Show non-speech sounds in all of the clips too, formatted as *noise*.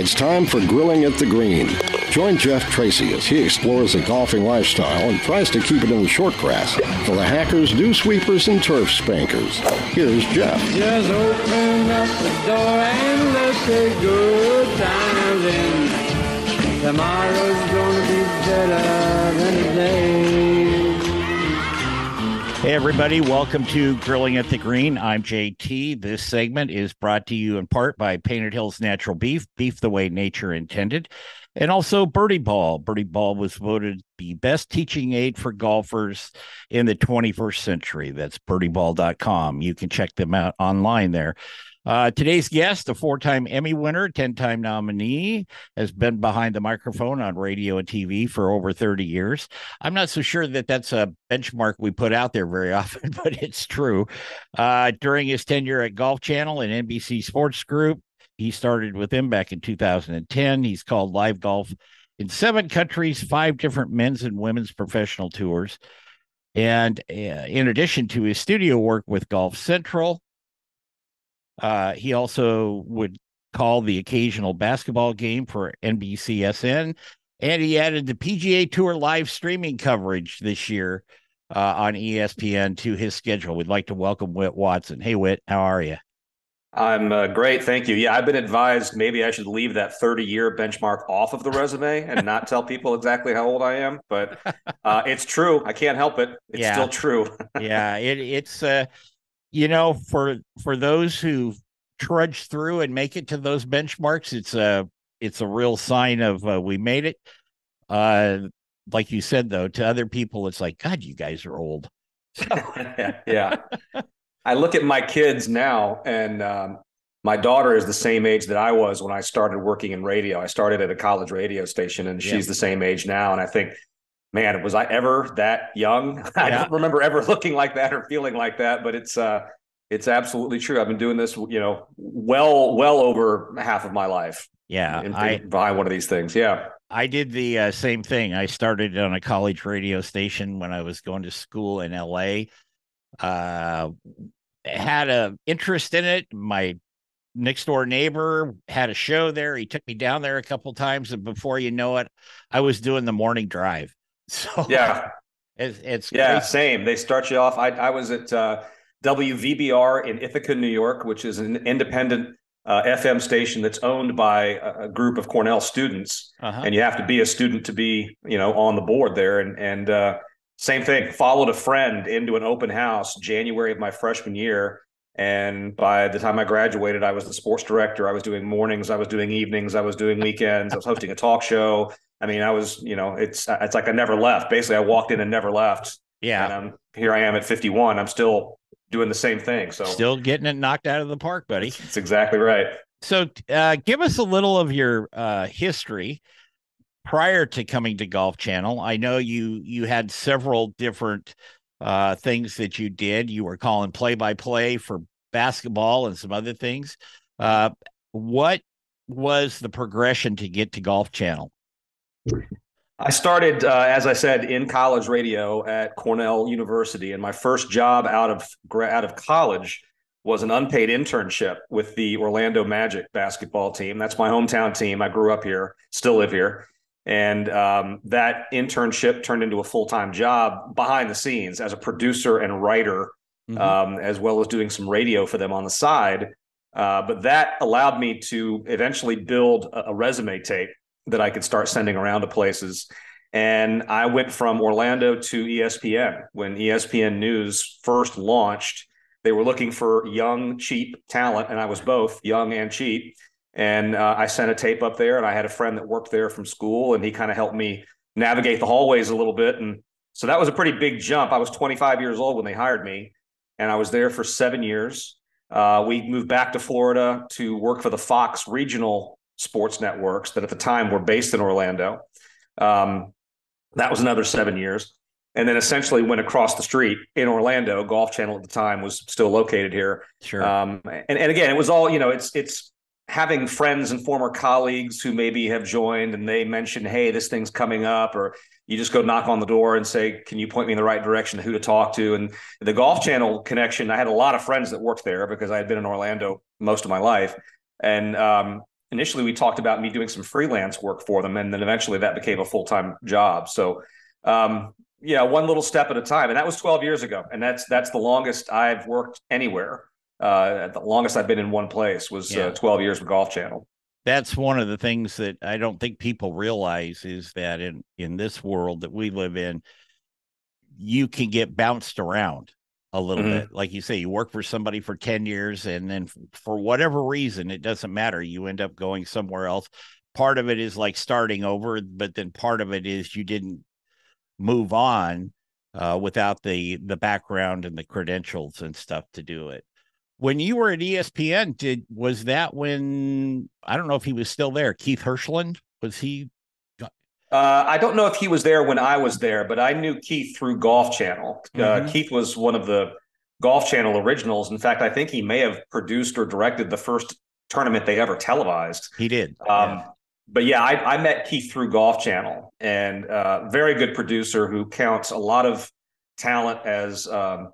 It's time for Grilling at the Green. Join Jeff Tracy as he explores the golfing lifestyle and tries to keep it in the short grass for the hackers, dew sweepers, and turf spankers. Here's Jeff. Just open up the door and let's take good times in. Tomorrow's gonna be better than today. Hey, everybody, welcome to Grilling at the Green. I'm JT. This segment is brought to you in part by Painted Hills Natural Beef, beef the way nature intended, and also Birdie Ball. Birdie Ball was voted the best teaching aid for golfers in the 21st century. That's birdieball.com. You can check them out online there. Uh, today's guest, a four time Emmy winner, 10 time nominee, has been behind the microphone on radio and TV for over 30 years. I'm not so sure that that's a benchmark we put out there very *laughs* often, but it's true. Uh, during his tenure at Golf Channel and NBC Sports Group, he started with them back in 2010. He's called live golf in seven countries, five different men's and women's professional tours. And uh, in addition to his studio work with Golf Central, uh, he also would call the occasional basketball game for NBCSN, and he added the PGA Tour live streaming coverage this year uh, on ESPN to his schedule. We'd like to welcome Whit Watson. Hey, Whit, how are you? I'm uh, great, thank you. Yeah, I've been advised maybe I should leave that 30 year benchmark off of the resume and not tell people exactly how old I am, but uh, it's true. I can't help it. It's Yeah. still true. *laughs* yeah, it, it's uh, you know, for for those who trudge through and make it to those benchmarks, it's a it's a real sign of uh, we made it. Uh, like you said though, to other people, it's like, God, you guys are old. *laughs* yeah. I look at my kids now, and um, my daughter is the same age that I was when I started working in radio. I started at a college radio station, and Yeah. she's the same age now. And I think, man, was I ever that young? *laughs* I don't remember ever *laughs* looking like that or feeling like that. But it's uh, it's absolutely true. I've been doing this, you know, well, well over half of my life. Yeah, in- I behind one of these things. Yeah. I did the uh, same thing. I started on a college radio station when I was going to school in LA. Uh, had a interest in it. My next door neighbor had a show there. He took me down there a couple times, and before you know it, I was doing the morning drive. *laughs* So Yeah. it's, it's Yeah, great. same. They start you off. I, I was at uh, WVBR in Ithaca, New York, which is an independent uh, FM station that's owned by a, a group of Cornell students, Uh-huh. and you have to be a student to be, you know, on the board there. And and uh, same thing. Followed a friend into an open house January of my freshman year, and by the time I graduated, I was the sports director. I was doing mornings. I was doing evenings. I was doing weekends. I was hosting a talk show. I mean, I was, you know, it's it's like I never left. Basically, I walked in and never left. yeah, And I'm here. I am at 51. I'm still doing the same thing. So still getting it knocked out of the park, buddy. That's exactly right. So, uh, give us a little of your uh, history prior to coming to Golf Channel. I know you you had several different uh, things that you did. You were calling play by play for basketball and some other things. Uh, what was the progression to get to Golf Channel? I started, uh, as I said, in college radio at Cornell University, and my first job out of out of college was an unpaid internship with the Orlando Magic basketball team. That's my hometown team. I grew up here, still live here, and um, that internship turned into a full time job behind the scenes as a producer and writer, Mhm. um, as well as doing some radio for them on the side. Uh, but that allowed me to eventually build a, a resume tape that I could start sending around to places. And I went from Orlando to ESPN when ESPN News first launched. They were looking for young, cheap talent, and I was both young and cheap. And uh, I sent a tape up there, and I had a friend that worked there from school, and he kind of helped me navigate the hallways a little bit. And so that was a pretty big jump. I was 25 years old when they hired me, and I was there for seven years. Uh, we moved back to Florida to work for the Fox regional sports networks that at the time were based in Orlando. Um, that was another seven years. And then essentially went across the street in Orlando. Golf Channel at the time was still located here. Sure. Um, and, and again, it was all, you know, it's it's having friends and former colleagues who maybe have joined and they mention, hey, this thing's coming up, or you just go knock on the door and say, can you point me in the right direction who to talk to? And the Golf Channel connection, I had a lot of friends that worked there because I had been in Orlando most of my life. And um, initially we talked about me doing some freelance work for them. And then eventually that became a full time job. So, um, yeah, one little step at a time. And that was 12 years ago. And that's that's the longest I've worked anywhere uh, the longest I've been in one place was uh, yeah. uh, 12 years with Golf Channel. That's one of the things that I don't think people realize is that in in this world that we live in, you can get bounced around a little mm-hmm. bit. Like you say, you work for somebody for 10 years, and then for whatever reason, it doesn't matter. You end up going somewhere else. Part of it is like starting over, but then part of it is you didn't move on uh, without the the background and the credentials and stuff to do it when you were at ESPN, did was that when I don't know if he was still there? Keith Hirshland was he? Uh, I don't know if he was there when I was there, but I knew Keith through Golf Channel. Uh, mm-hmm. Uh, Keith was one of the Golf Channel originals. In fact, I think he may have produced or directed the first tournament they ever televised. He did. Um, yeah. But yeah, I, I, met Keith through Golf Channel, and uh, very good producer who counts a lot of talent as um,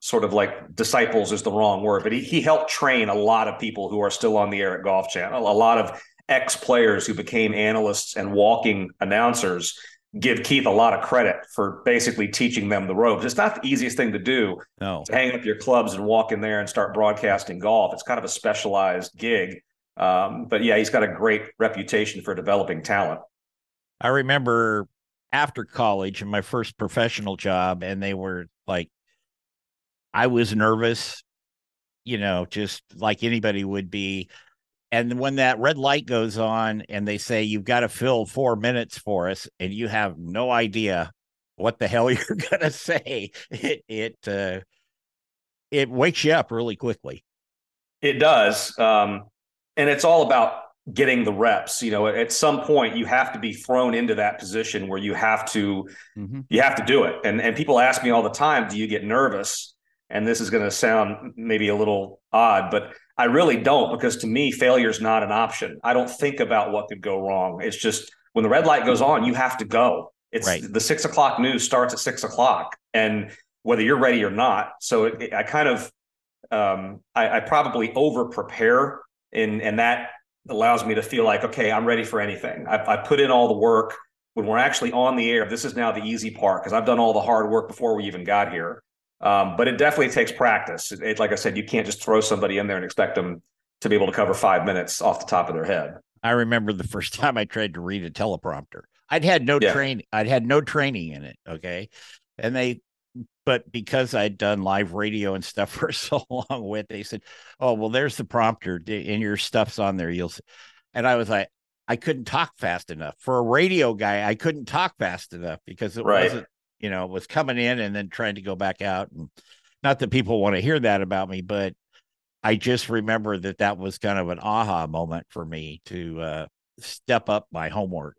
sort of like disciples is the wrong word, but he, he helped train a lot of people who are still on the air at Golf Channel. A lot of ex players who became analysts and walking announcers give Keith a lot of credit for basically teaching them the ropes. It's not the easiest thing to do no. to hang up your clubs and walk in there and start broadcasting golf. It's kind of a specialized gig. Um, but yeah, he's got a great reputation for developing talent. I remember after college and my first professional job, and they were like, I was nervous, you know, just like anybody would be. And when that red light goes on and they say, you've got to fill four minutes for us, and you have no idea what the hell *laughs* you're going to say, it, it, uh, it wakes you up really quickly. It does. Um, and it's all about getting the reps you know at some point you have to be thrown into that position where you have to mm-hmm. you have to do it and and people ask me all the time do you get nervous and this is going to sound maybe a little odd, but I really don't because to me, failure is not an option. I don't think about what could go wrong. It's just when the red light goes on, you have to go. It's right. the six o'clock news starts at six o'clock, and whether you're ready or not. So it, it, I kind of, um, I, I probably over prepare, and and that allows me to feel like okay, I'm ready for anything. I, I put in all the work. When we're actually on the air, this is now the easy part because I've done all the hard work before we even got here. Um, but it definitely takes practice. It, it, like I said, you can't just throw somebody in there and expect them to be able to cover five minutes off the top of their head. I remember the first *laughs* time I tried to read a teleprompter. I'd had no yeah. training. I'd had no training in it. Okay, and they, but because I'd done live radio and stuff *laughs* for so long with, they said, "Oh, well, there's the prompter, and your stuff's on there." You'll, see. and I was like, I couldn't talk fast enough for a radio guy. I couldn't talk fast enough because it right. wasn't you know, was coming in and then trying to go back out. And not that people want to hear that about me, but I just remember that that was kind of an aha moment for me to uh, step up my homework.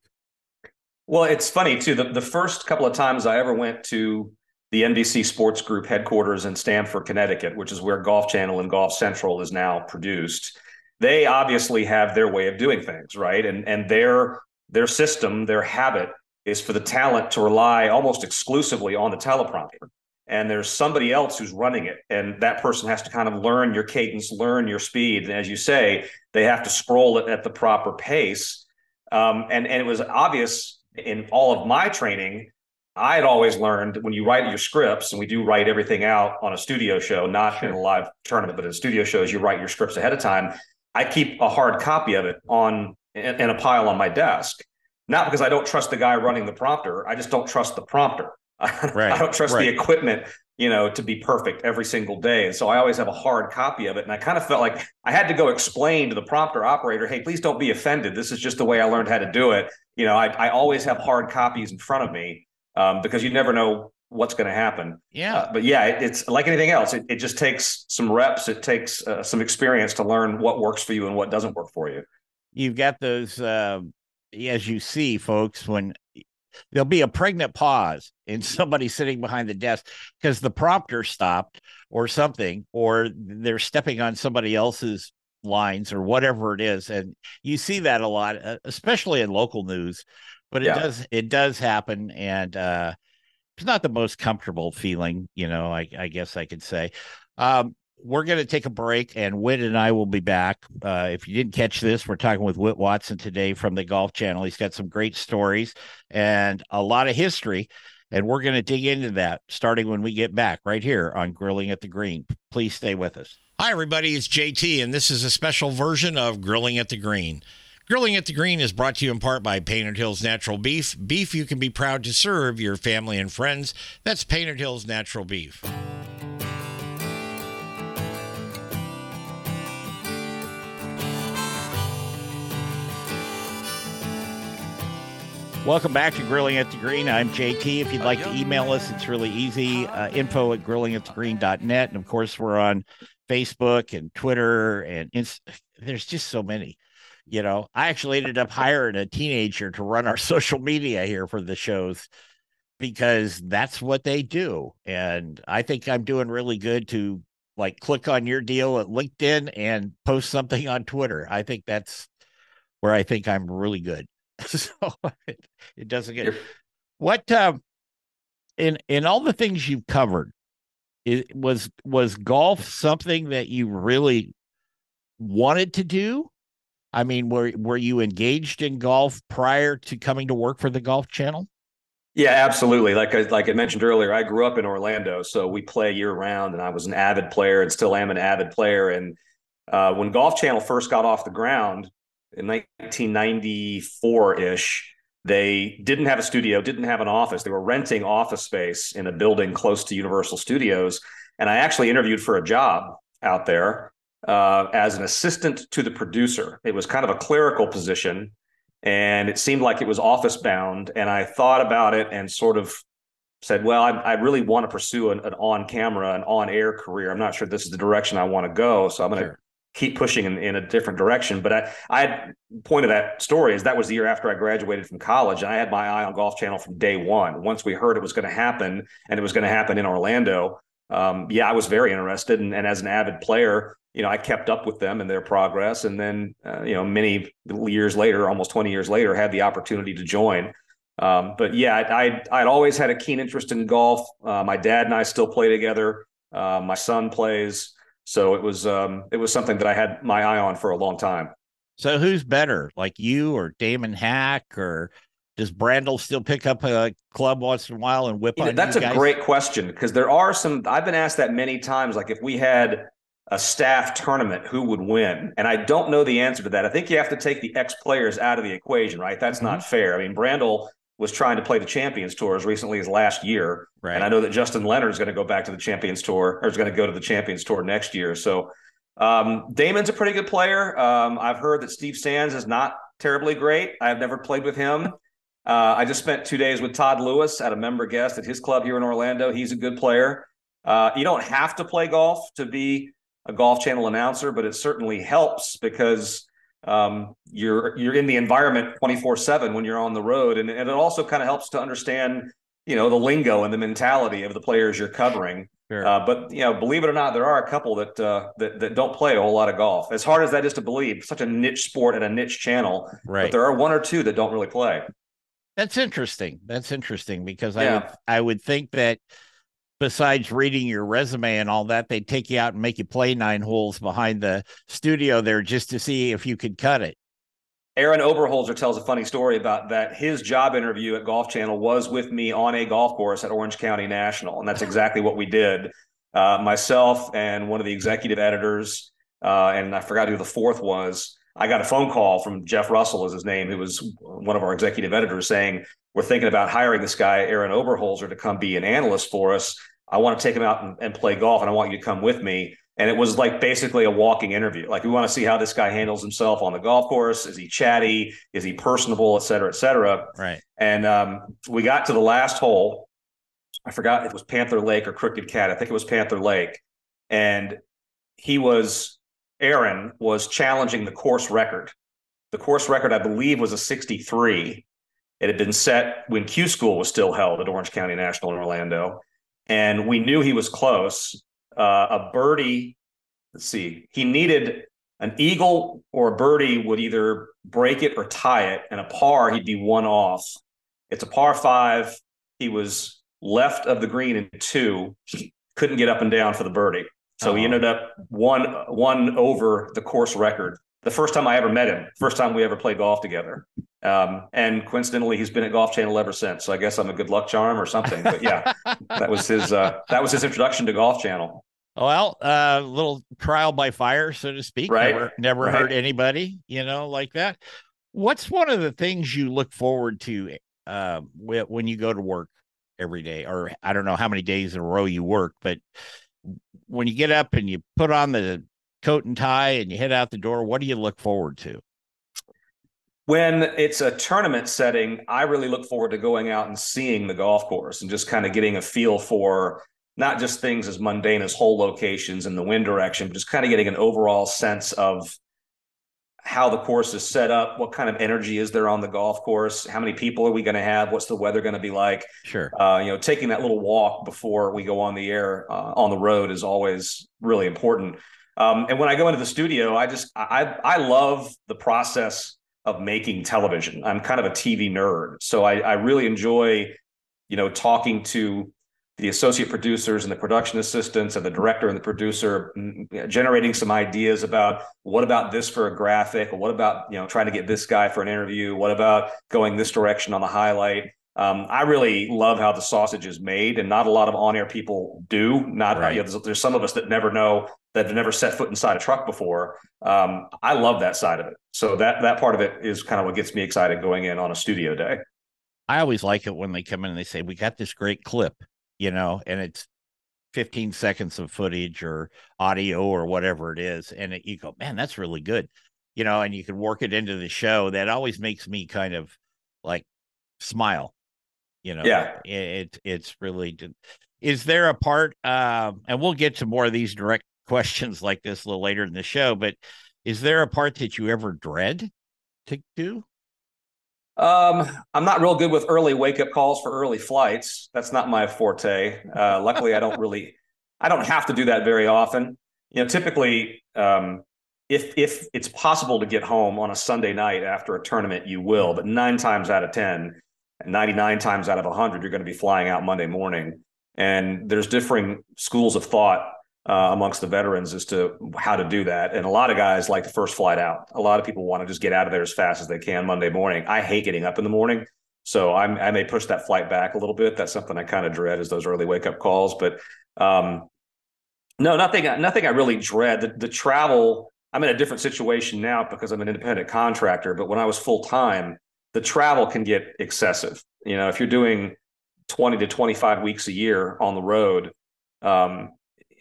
Well, it's funny too. The, the first couple of times I ever went to the NBC Sports Group headquarters in Stamford, Connecticut, which is where Golf Channel and Golf Central is now produced, they obviously have their way of doing things, right? And and their their system, their habit is for the talent to rely almost exclusively on the teleprompter. And there's somebody else who's running it. And that person has to kind of learn your cadence, learn your speed. And as you say, they have to scroll it at the proper pace. Um, and, and it was obvious in all of my training. I had always learned when you write your scripts, and we do write everything out on a studio show, not sure. in a live tournament, but in studio shows, you write your scripts ahead of time. I keep a hard copy of it on in, in a pile on my desk not because I don't trust the guy running the prompter. I just don't trust the prompter. Right, *laughs* I don't trust right. the equipment you know, to be perfect every single day. And so I always have a hard copy of it. And I kind of felt like I had to go explain to the prompter operator, hey, please don't be offended. This is just the way I learned how to do it. You know, I, I always have hard copies in front of me um, because you never know what's going to happen. Yeah. Uh, but yeah, it, it's like anything else. It, it just takes some reps. It takes uh, some experience to learn what works for you and what doesn't work for you. You've got those, uh, as you see, folks, when there'll be a pregnant pause in *laughs* somebody sitting behind the desk because the prompter stopped or something, or they're stepping on somebody else's lines or whatever it is. And you see that a lot, uh, especially in local news. But it Yeah. does it does happen, and uh, it's not the most comfortable feeling, you know. I, I guess I could say. Um, we're going to take a break, and Whit and I will be back. Uh, if you didn't catch this, we're talking with Whit Watson today from the Golf Channel. He's got some great stories and a lot of history, and we're going to dig into that starting when we get back right here on Grilling at the Green. Please stay with us. Hi, everybody. It's JT, and this is a special version of Grilling at the Green. Grilling at the Green is brought to you in part by Painted Hills Natural Beef. Beef you can be proud to serve your family and friends. That's Painted Hills Natural Beef. Welcome back to Grilling at the Green. I'm JT. If you'd like to email us, it's really easy. Uh, info at grillingatthegreen.net. And of course, we're on Facebook and Twitter and Inst- there's just so many. You know, I actually ended up hiring a teenager to run our *laughs* social media here for the shows because that's what they do. And I think I'm doing really good to like click on your deal at LinkedIn and post something on Twitter. I think that's where I think I'm really good. *laughs* so it, it doesn't get You're- what um in in all the things you've covered it was was golf something that you really wanted to do i mean were were you engaged in golf prior to coming to work for the golf channel Yeah, absolutely. Like I, like I mentioned earlier, I grew up in Orlando, so we play year round, and I was an avid player and still am an avid player. And uh, when Golf Channel first got off the ground in 1994 ish, they didn't have a studio, didn't have an office. They were renting office space in a building close to Universal Studios, and I actually interviewed for a job out there uh, as an assistant to the producer. It was kind of a clerical position and it seemed like it was office bound. And I thought about it and sort of said, well, I, I really want to pursue an, an on camera, an on air career. I'm not sure this is the direction I want to go. So I'm going to Sure. Keep pushing in, in a different direction. But I, I had point of that story is that was the year after I graduated from college. And I had my eye on Golf Channel from day one. Once we heard it was going to happen and it was going to happen in Orlando, um, yeah, I was very interested. And, and as an avid player, you know, I kept up with them and their progress. And then, uh, you know, many years later, almost 20 years later, had the opportunity to join. Um, but yeah, I, I, I'd always had a keen interest in golf. Uh, my dad and I still play together. Uh, my son plays. So it was, um, it was something that I had my eye on for a long time. so who's better like you or damon hack or does brandel still pick up a club once in a while and whip You know, that's a guys? great question because there are some. I've been asked that many times. Like if we had a staff tournament, who would win? And I don't know the answer to that. I think you have to take the ex players out of the equation, right? That's not Mm-hmm. fair. I mean, Brandel was trying to play the Champions Tour as recently as last year, right and I know that Justin Leonard is going to go back to the Champions Tour or is going to go to the Champions Tour next year. So um, Damon's a pretty good player. Um, I've heard that Steve Sands is not terribly great. I've never played with him. Uh, I just spent two days with Todd Lewis at a member guest at his club here in Orlando. He's a good player. Uh, you don't have to play golf to be a Golf Channel announcer, but it certainly helps because um, you're you're in the environment 24 seven when you're on the road, and, and it also kind of helps to understand you know the lingo and the mentality of the players you're covering. Sure. Uh, but you know, believe it or not, there are a couple that uh, that that don't play a whole lot of golf. As hard as that is to believe, such a niche sport and a niche channel, right but there are one or two that don't really play. That's interesting. That's interesting because I would I would think that besides reading your resume and all that, they'd take you out and make you play nine holes behind the studio there just to see if you could cut it. Arron Oberholser tells a funny story about that. His job interview at Golf Channel was with me on a golf course at Orange County National, and that's exactly what we did. Uh, myself and one of the executive editors, uh, and I forgot who the fourth was. I got a phone call from Jeff Russell, is his name, who was one of our executive editors, saying we're thinking about hiring this guy, Arron Oberholser, to come be an analyst for us. I want to take him out and, and play golf, and I want you to come with me. And it was like basically a walking interview. Like we want to see how this guy handles himself on the golf course. Is he chatty? Is he personable? Et cetera, et cetera. Right. And um, we got to the last hole. I forgot if it was Panther Lake or Crooked Cat. I think it was Panther Lake. And he was Arron was challenging the course record. The course record, I believe, was a 63. It had been set when Q School was still held at Orange County National in Orlando. And we knew he was close. Uh, a birdie, let's see, he needed an eagle or a birdie would either break it or tie it, and a par, he'd be one off. It's a par five. He was left of the green in two, couldn't get up and down for the birdie. So he Oh. ended up one one over the course record. The first time I ever met him, first time we ever played golf together. Um, and coincidentally, he's been at Golf Channel ever since. So I guess I'm a good luck charm or something. But yeah, *laughs* that was his uh, that was his introduction to Golf Channel. Well, a uh, little trial by fire, so to speak. Right, Never, never right. hurt anybody, you know, like that. What's one of the things you look forward to uh, when you go to work every day? Or I don't know how many days in a row you work, but when you get up and you put on the coat and tie and you head out the door, what do you look forward to? When it's a tournament setting, I really look forward to going out and seeing the golf course and just kind of getting a feel for not just things as mundane as hole locations and the wind direction, but just kind of getting an overall sense of how the course is set up, what kind of energy is there on the golf course, how many people are we going to have, what's the weather going to be like. Sure. Uh, you know, taking that little walk before we go on the air uh, on the road is always really important. Um, and when I go into the studio, I just I I love the process of making television. I'm kind of a TV nerd, so I, I really enjoy, you know, talking to the associate producers and the production assistants and the director and the producer, generating some ideas about what about this for a graphic, what about you know trying to get this guy for an interview, what about going this direction on the highlight. Um, I really love how the sausage is made, and not a lot of on-air people do. Not Right. you know, there's, there's some of us that never know that have never set foot inside a truck before. Um, I love that side of it. So that that part of it is kind of what gets me excited going in on a studio day. I always like it when they come in and they say, We got this great clip, you know, and it's 15 seconds of footage or audio or whatever it is. And it, you go, Man, that's really good, you know, and you can work it into the show. That always makes me kind of like smile, you know. Yeah. It, it it's really is there a part um and we'll get to more of these direct questions like this a little later in the show, but is there a part that you ever dread to do? Um, I'm not real good with early wake up calls for early flights. That's not my forte. Uh, luckily, I don't *laughs* really, I don't have to do that very often. You know, typically, um, if if it's possible to get home on a Sunday night after a tournament, you will. But nine times out of ten, 99 times out of 100, you're going to be flying out Monday morning. And there's differing schools of thought uh, amongst the veterans as to how to do that. And a lot of guys like the first flight out. A lot of people want to just get out of there as fast as they can Monday morning. I hate getting up in the morning. So I'm, I may push that flight back a little bit. That's something I kind of dread is those early wake up calls. But um, no, nothing, nothing I really dread. The, the travel, I'm in a different situation now because I'm an independent contractor. But when I was full time, the travel can get excessive. You know, if you're doing 20 to 25 weeks a year on the road, um,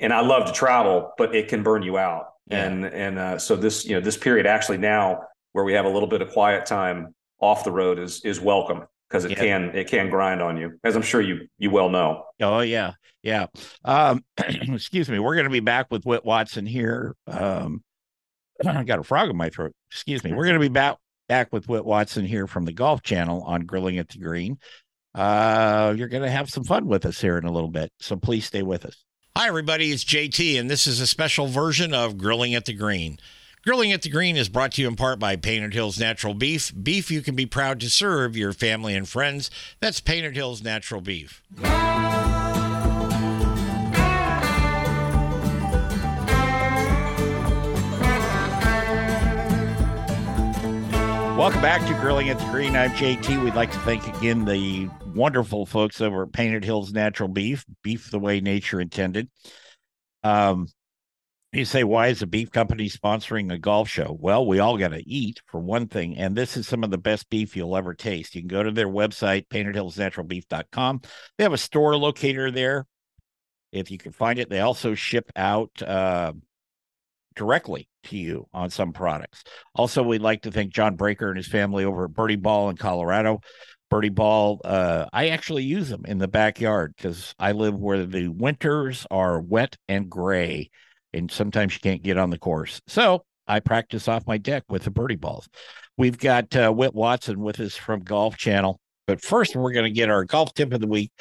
and I love to travel, but it can burn you out. Yeah. And and uh, so this you know this period actually now where we have a little bit of quiet time off the road is is welcome because it Yeah. can it can grind on you as I'm sure you you well know. Oh yeah, yeah. Um, *clears throat* excuse me. We're going to be back with Whit Watson here. Um, *clears throat* I got a frog in my throat. Excuse me. We're going to be back back with Whit Watson here from the Golf Channel on Grilling at the Green. Uh, you're going to have some fun with us here in a little bit, so please stay with us. Hi, everybody. It's JT, and this is a special version of Grilling at the Green. Grilling at the Green is brought to you in part by Painted Hills Natural Beef. Beef you can be proud to serve your family and friends. That's Painted Hills Natural Beef. Welcome back to Grilling at the Green. I'm JT. We'd like to thank again the wonderful folks over at Painted Hills Natural Beef, beef the way nature intended. Um, you say, why is a beef company sponsoring a golf show? Well, we all got to eat for one thing, and this is some of the best beef you'll ever taste. You can go to their website, paintedhillsnaturalbeef.com. They have a store locator there. if you can find it. They also ship out uh, directly to you on some products. Also, we'd like to thank John Breaker and his family over at Birdie Ball in Colorado. Birdie Ball, uh, I actually use them in the backyard because I live where the winters are wet and gray, and sometimes you can't get on the course. So I practice off my deck with the birdie balls. We've got uh, Whit Watson with us from Golf Channel. But first, we're going to get our golf tip of the week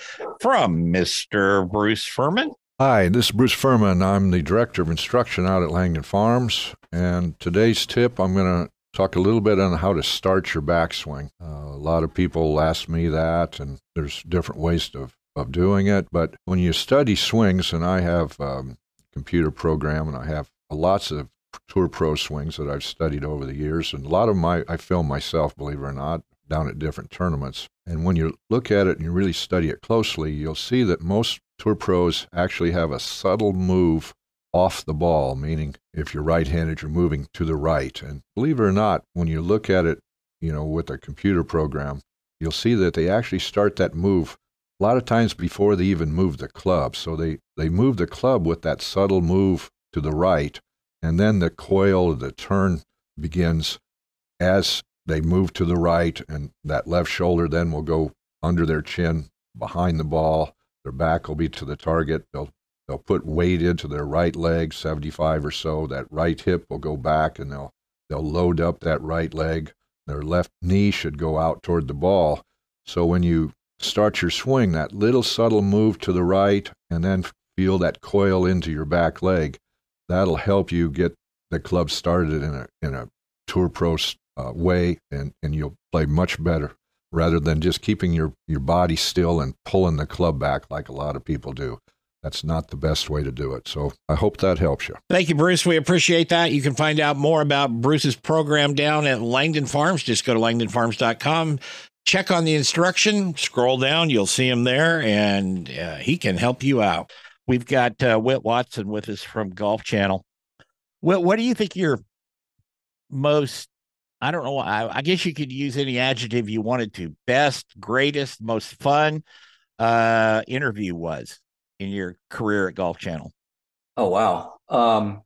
from Mr. Bruce Furman. Hi, this is Bruce Furman. I'm the Director of Instruction out at Langdon Farms. And today's tip, I'm going to talk a little bit on how to start your backswing. Uh, a lot of people ask me that, and there's different ways of, of doing it. But when you study swings, and I have um, computer program and I have lots of tour pro swings that I've studied over the years, and a lot of I, I film myself, believe it or not, down at different tournaments. And when you look at it and you really study it closely, you'll see that most tour pros actually have a subtle move off the ball, meaning if you're right handed, you're moving to the right. And believe it or not, when you look at it, you know, with a computer program, you'll see that they actually start that move a lot of times before they even move the club. So they, they move the club with that subtle move to the right, and then the coil, the turn begins as they move to the right, and that left shoulder then will go under their chin behind the ball. Their back will be to the target. They'll they'll put weight into their right leg, 75 or so. That right hip will go back, and they'll they'll load up that right leg. Their left knee should go out toward the ball. So when you start your swing, that little subtle move to the right, and then feel that coil into your back leg, that'll help you get the club started in a in a tour pro uh, way, and, and you'll play much better rather than just keeping your, your body still and pulling the club back like a lot of people do. That's not the best way to do it. So I hope that helps you. Thank you, Bruce. We appreciate that. You can find out more about Bruce's program down at Langdon Farms. Just go to langdonfarms.com. Check on the instruction, scroll down, you'll see him there, and uh, he can help you out. We've got uh, Whit Watson with us from Golf Channel. Whit, what do you think your most I don't know. I, I, guess you could use any adjective you wanted to. Best, greatest, most fun uh, interview was in your career at Golf Channel. Oh wow! Um,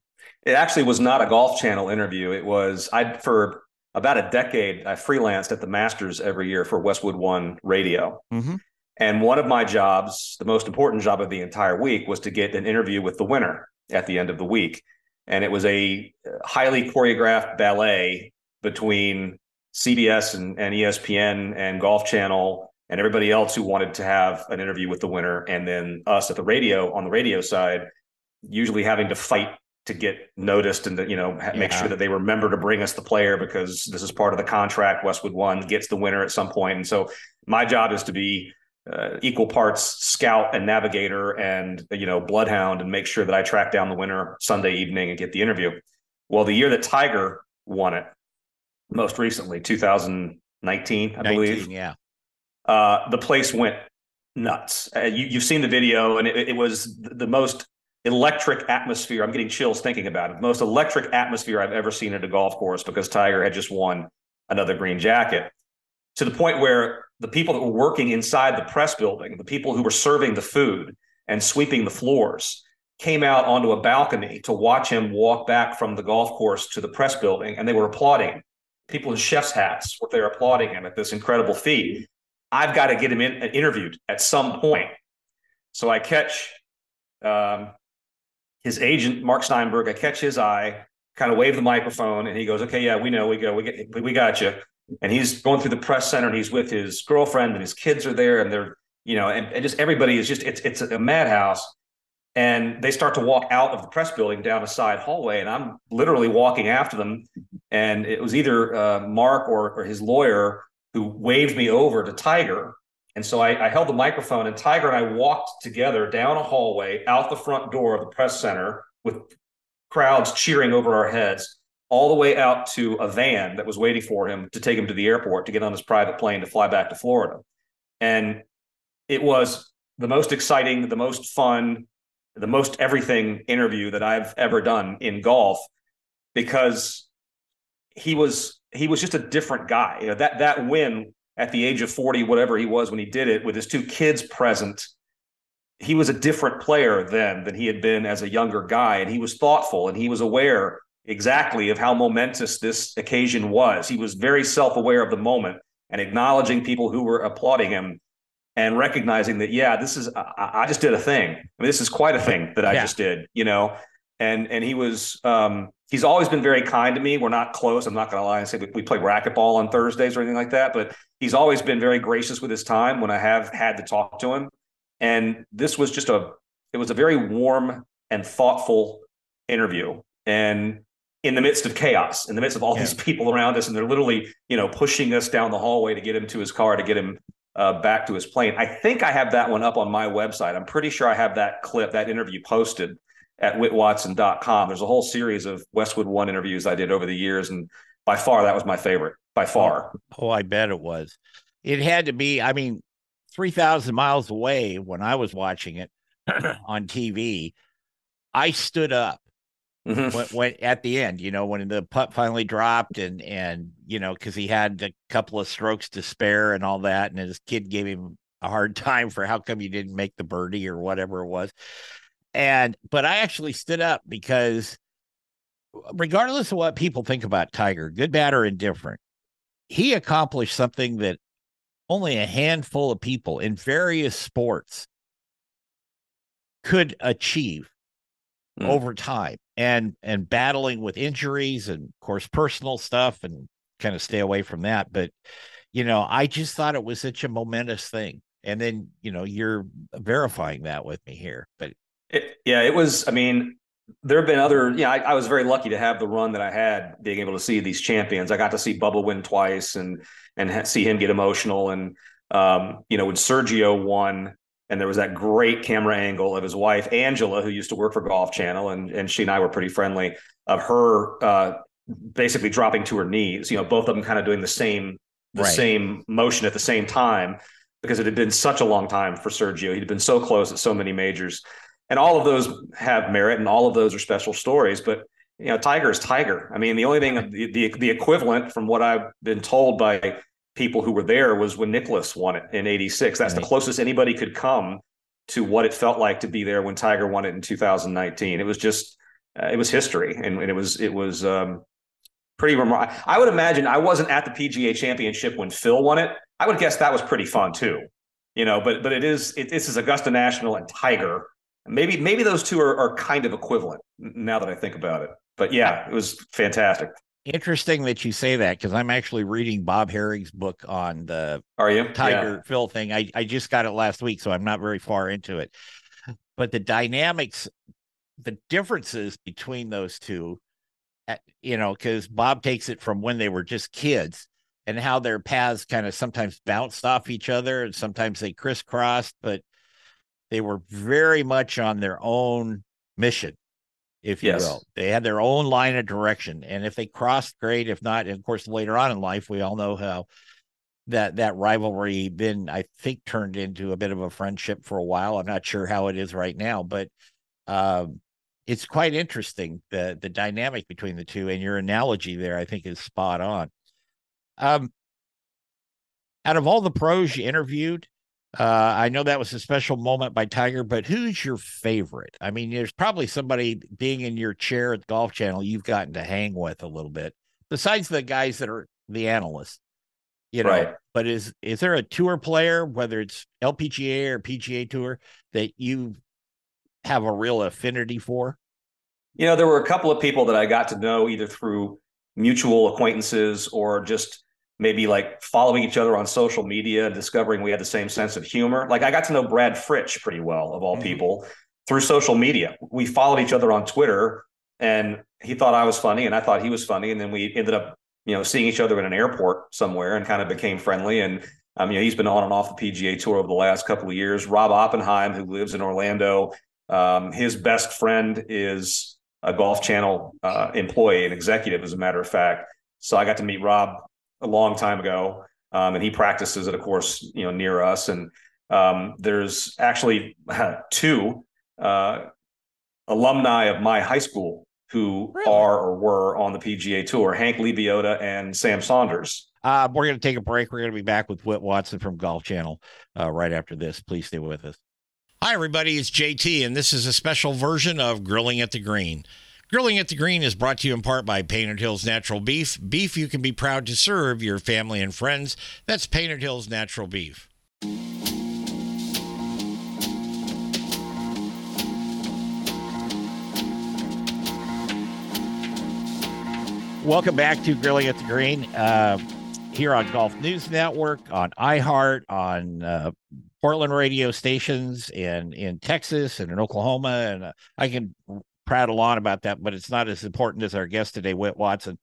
it actually was not a Golf Channel interview. It was I for about a decade. I freelanced at the Masters every year for Westwood One Radio. Mm-hmm. And one of my jobs, the most important job of the entire week, was to get an interview with the winner at the end of the week. And it was a highly choreographed ballet between CBS and, and ESPN and Golf Channel and everybody else who wanted to have an interview with the winner, and then us at the radio on the radio side, usually having to fight to get noticed and to, you know yeah. make sure that they remember to bring us the player because this is part of the contract. Westwood One gets the winner at some point, and so my job is to be uh, equal parts scout and navigator and you know bloodhound and make sure that I track down the winner Sunday evening and get the interview. Well, the year that Tiger won it, most recently, 2019, I 19, believe. Yeah. Uh, the place went nuts. Uh, you, have seen the video, and it, it, was the most electric atmosphere. I'm getting chills thinking about it. The most electric atmosphere I've ever seen at a golf course because Tiger had just won another green jacket to the point where the people that were working inside the press building, the people who were serving the food and sweeping the floors, came out onto a balcony to watch him walk back from the golf course to the press building, and they were applauding people in chef's hats were there applauding him at this incredible feat. I've got to get him in, interviewed at some point. So I catch um, his agent, Mark Steinberg. I catch his eye, kind of wave the microphone, and he goes, "Okay, yeah, we know, we go, we get, we got you." And he's going through the press center, and he's with his girlfriend, and his kids are there, and they're, you know, and, and just everybody is just it's it's a madhouse and they start to walk out of the press building down a side hallway and i'm literally walking after them. And it was either uh, mark or, or, his lawyer who waved me over to tiger. And so I, I, held the microphone and tiger and i walked together down a hallway out the front door of the press center with crowds cheering over our heads all the way out to a van that was waiting for him to take him to the airport to get on his private plane to fly back to florida. And it was the most exciting the most fun the most everything interview that I've ever done in golf because he was he was just a different guy. You know, that that win at the age of 40, whatever he was when he did it, with his two kids present, he was a different player then than he had been as a younger guy, and he was thoughtful and he was aware exactly of how momentous this occasion was. He was very self aware of the moment and acknowledging people who were applauding him and recognizing that, yeah, this is, I, I just did a thing. I mean, this is quite a thing that I yeah. just did, you know? And, and he was, um, he's always been very kind to me. We're not close. I'm not going to lie and say we, we play racquetball on Thursdays or anything like that, but he's always been very gracious with his time when I have had to talk to him. And this was just a, it was a very warm and thoughtful interview. And in the midst of chaos, in the midst of all yeah. these *laughs* people around us, and they're literally, you know, pushing us down the hallway to get him to his car to get him uh, back to his plane. I think I have that one up on my website. I'm pretty sure I have that clip, that interview posted at whitwatson.com. There's a whole series of Westwood One interviews I did over the years, and by far that was my favorite. By far. Oh, oh I bet it was. It had to be. I mean, three thousand miles away when I was watching it *clears throat* on TV. I stood up Mm-hmm. When, when, at the end, you know, when the putt finally dropped and and you know, because he had a couple of strokes to spare and all that, and his kid gave him a hard *laughs* time for how come you didn't make the birdie or whatever it was. And but I actually stood up because regardless of what people think about Tiger, good, bad, or indifferent, he accomplished something that only a handful of people in various sports could achieve mm. over time and and battling with injuries and of course personal stuff and kind of stay away from that. But you know i just thought it was such a momentous thing. And then you know you're verifying that with me here but it, yeah it was i mean there have been other yeah I, I, was very lucky to have the run that i had being able to see these champions. I got to see bubba win twice and and see him get emotional. And um, you know when sergio won and there was that great camera angle of his wife Angela, who used to work for Golf Channel, and and she and I were pretty friendly. Of her uh, basically dropping to her knees, you know, both of them kind of doing the same the right. same motion at the same time because it had been such a long time for Sergio. He'd been so close at so many majors, and all of those have merit, and all of those are special stories. But you know, Tiger is Tiger. I mean, the only thing the, the, the equivalent from what I've been told by people who were there was when Nicklaus won it in 86. That's right. the closest anybody could come to what it felt like to be there when Tiger won it in 2019. It was just, uh, it was history. And, and, it was, it was um, pretty remarkable. I would imagine I wasn't at the PGA championship when Phil won it. I would guess that was pretty fun too, you know, but, but it is, it, this is Augusta National and Tiger. Maybe, maybe those two are, are kind of equivalent now that I think about it. But yeah, it was fantastic. Interesting that you say that because I'm actually reading Bob Harig's book on the Are you? Tiger yeah. Phil thing. I, I just got it last week, so I'm not very far into it. But the dynamics, the differences between those two, eh, you know, because Bob takes it from when they were just kids and how their paths kind of sometimes bounced off each other and sometimes they crisscrossed, but they were very much on their own mission if you yes. will. They had their own line of direction. And if they crossed, great. If not, of course, later on in life, we all know how that that rivalry been, I think, turned into a bit of a friendship for a while. I'm not sure how it is right now, but um, it's quite interesting the the dynamic between the two. And your analogy there, I think, is spot on. Um, out of all the pros you interviewed, uh, I know that was a special moment by Tiger, but who's your favorite? I mean, there's probably somebody being in your chair at the Golf Channel you've gotten to hang with a little bit, besides the guys that are the analysts. You know, right. but is is there a tour player, whether it's LPGA or PGA Tour, that you have a real affinity for? You know, there were a couple of people that I got to know either through mutual acquaintances or just maybe like following each other on social media, discovering we had the same sense of humor. Like I got to know Brad Fritsch pretty well, of all mm-hmm. people, through social media. We followed each other on Twitter, and he thought I was funny, and I thought he was funny, and then we ended up, you know, seeing each other in an airport somewhere, and kind of became friendly. And um, you know, he's been on and off the PGA Tour over the last couple of years. Rob Oppenheim, who lives in Orlando, um, his best friend is a Golf Channel uh, employee, an executive, as a matter of fact. So I got to meet Rob a long time ago, um, and he practices it, of course, you know, near us. And um, there's actually *laughs* two uh, alumni of my high school who really? are or were on the PGA Tour: Hank Lebioda and Sam Saunders. Uh, we're going to take a break. We're going to be back with Whit Watson from Golf Channel uh, right after this. Please stay with us. Hi, everybody. It's JT, and this is a special version of Grilling at the Green. Grilling at the Green is brought to you in part by Painted Hills Natural Beef. Beef you can be proud to serve your family and friends. That's Painted Hills Natural Beef. Welcome back to Grilling at the Green uh, here on Golf News Network, on iHeart, on uh, Portland radio stations, and in Texas and in Oklahoma. And uh, I can prattle on about that, but it's not as important as our guest today, Whit Watson.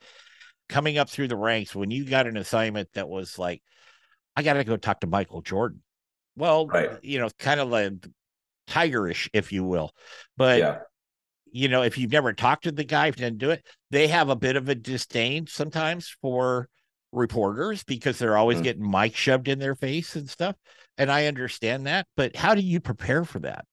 Coming up through the ranks, when you got an assignment that was like, I got to go talk to Michael Jordan. Well, Right. you know, kind of like tigerish, if you will. But yeah. you know, if you've never talked to the guy, if you didn't do it, they have a bit of a disdain sometimes for reporters because they're always Mhm. getting mic shoved in their face and stuff. And I understand that, but how do you prepare for that?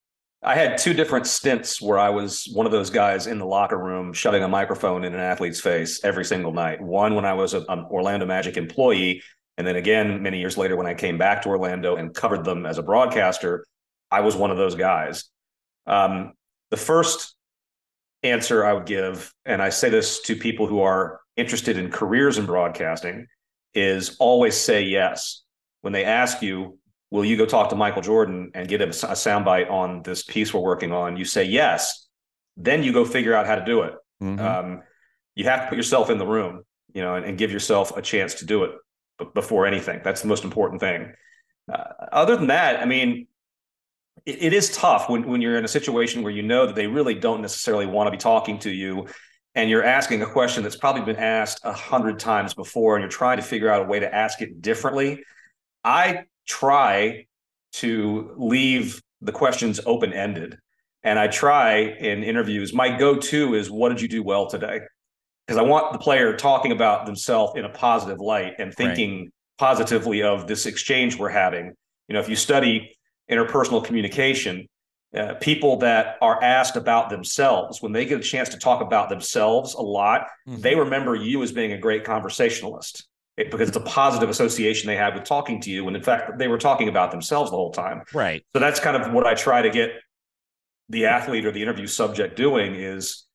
I had two different stints where I was one of those guys in the locker room shoving a microphone in an athlete's face every single night. One when I was an Orlando Magic employee, and then again many years later when I came back to Orlando and covered them as a broadcaster, I was one of those guys. Um, the first answer I would give, and I say this to people who are interested in careers in broadcasting, is always say yes. When they ask you, will you go talk to Michael Jordan and get him a soundbite on this piece we're working on? You say yes. Then you go figure out how to do it. Um, you have to put yourself in the room, you know, and, and give yourself a chance to do it b- before anything. That's the most important thing. Uh, other than that, I mean, it, it is tough when when you're in a situation where you know that they really don't necessarily want to be talking to you, and you're asking a question that's probably been asked a hundred times before, and you're trying to figure out a way to ask it differently. I try to leave the questions open ended. And I try in interviews, my go to is, What did you do well today? Because I want the player talking about themselves in a positive light and thinking positively of this exchange we're having. You know, if you study interpersonal communication, uh, people that are asked about themselves, when they get a chance to talk about themselves a lot, Mhm. they remember you as being a great conversationalist it- because it's a positive association they have with talking to you. And in fact, they were talking about themselves the whole time. right. So that's kind of what I try to get the athlete or the interview subject doing is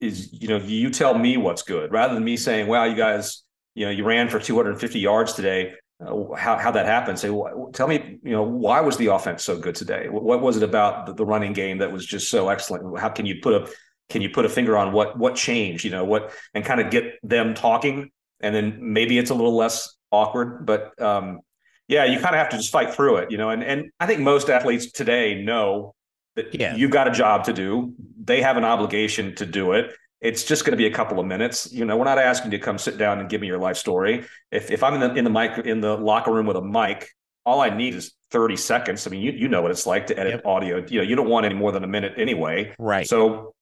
is you know you tell me what's good rather than me saying, "Wow, you guys, you know, you ran for 250 yards today." Uh, how how that happened? Say, well, tell me, you know, why was the offense so good today? What, what was it about the, the running game that was just so excellent? How can you put a can you put a finger on what what changed? You know, what and kind of get them talking, and then maybe it's a little less awkward, but um, yeah, you kind of have to just fight through it, you know. And and I think most athletes today know that Yeah. you've got a job to do. They have an obligation to do it. It's just going to be a couple of minutes. You know, we're not asking you to come sit down and give me your life story. If if I'm in the in the mic in the locker room with a mic, all I need is 30 seconds. I mean, you you know what it's like to edit Yep. audio. You know, you don't want any more than a minute anyway. Right. So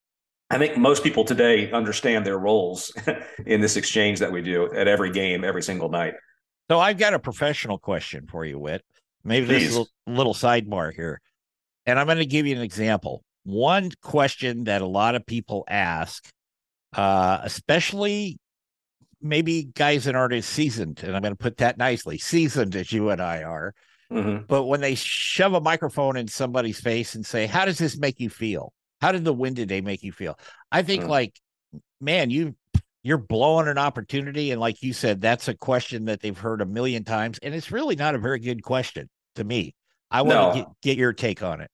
I think most people today understand their roles *laughs* in this exchange that we do at every game, every single night. So I've got a professional question for you, Whit. Maybe this is a little, sidebar here. And I'm going to give you an example. One question that a lot of people ask, uh, especially maybe guys that aren't as seasoned, and I'm going to put that nicely, seasoned as you and I are, Mhm. but when they shove a microphone in somebody's face and say, How does this make you feel? How did the win today make you feel? I think Mm. like, man, you you're blowing an opportunity. And like you said, that's a question that they've heard a million times. And it's really not a very good question to me. I want No. to get, get your take on it.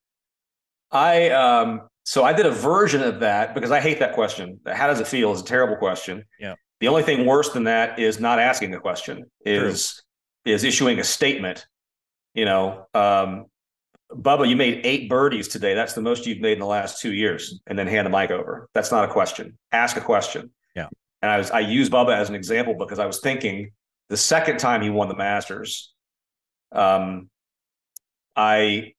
I um so I did a version of that because I hate that question. How does it feel is a terrible question. Yeah. The only thing worse than that is not asking a question, is is issuing a statement. You know, um Bubba, you made eight birdies today. That's the most you've made in the last two years, and then hand the mic over. That's not a question. Ask a question. Yeah. And I was I use Bubba as an example because I was thinking the second time he won the Masters, um, I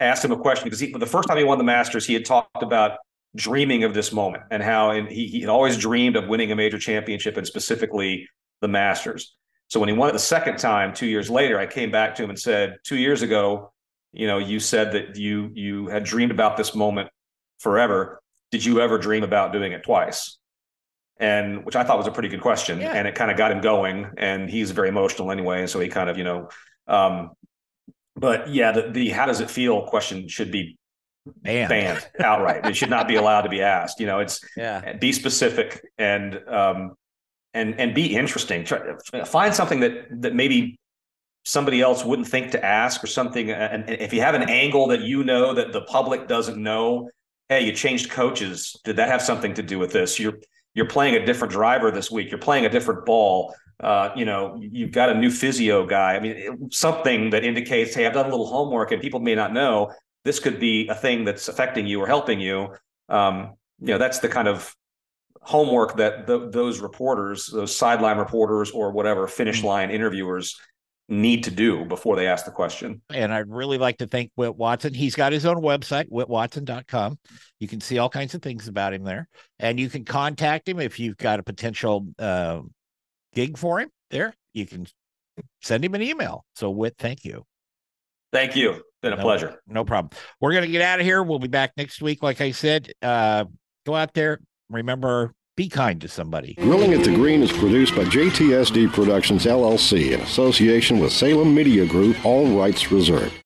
asked him a question because he, the first time he won the Masters, he had talked about dreaming of this moment and how and he, he had always dreamed of winning a major championship and specifically the Masters. So when he won it the second time, two years later, I came back to him and said, two years ago, you know, you said that you you had dreamed about this moment forever. Did you ever dream about doing it twice? And which I thought was a pretty good question, Yeah. and it kind of got him going. And he's very emotional anyway, and so he kind of, you know, um, but yeah, the, the how does it feel question should be banned, banned outright. it should not be allowed to be asked. You know, it's yeah, be specific and um, and and be interesting. Try, find something that that maybe somebody else wouldn't think to ask or something. And if you have an angle that you know that the public doesn't know, hey, you changed coaches. Did that have something to do with this? You're you're playing a different driver this week. You're playing a different ball. Uh, you know, you've got a new physio guy. I mean, something that indicates, hey, I've done a little homework, and people may not know this could be a thing that's affecting you or helping you. Um, you know, that's the kind of homework that the, those reporters, those sideline reporters, or whatever finish mm. line interviewers need to do before they ask the question. And I'd really like to thank Whit Watson. He's got his own website, whitwatson.com. You can see all kinds of things about him there. And you can contact him if you've got a potential uh, gig for him there. You can send him an email. So, Whit, thank you. Thank you. Been a no, pleasure. No problem. We're going to get out of here. We'll be back next week. Like I said, uh, go out there. Remember, be kind to somebody. Grilling at the Green is produced by JTSD Productions LLC in association with Salem Media Group, all rights reserved.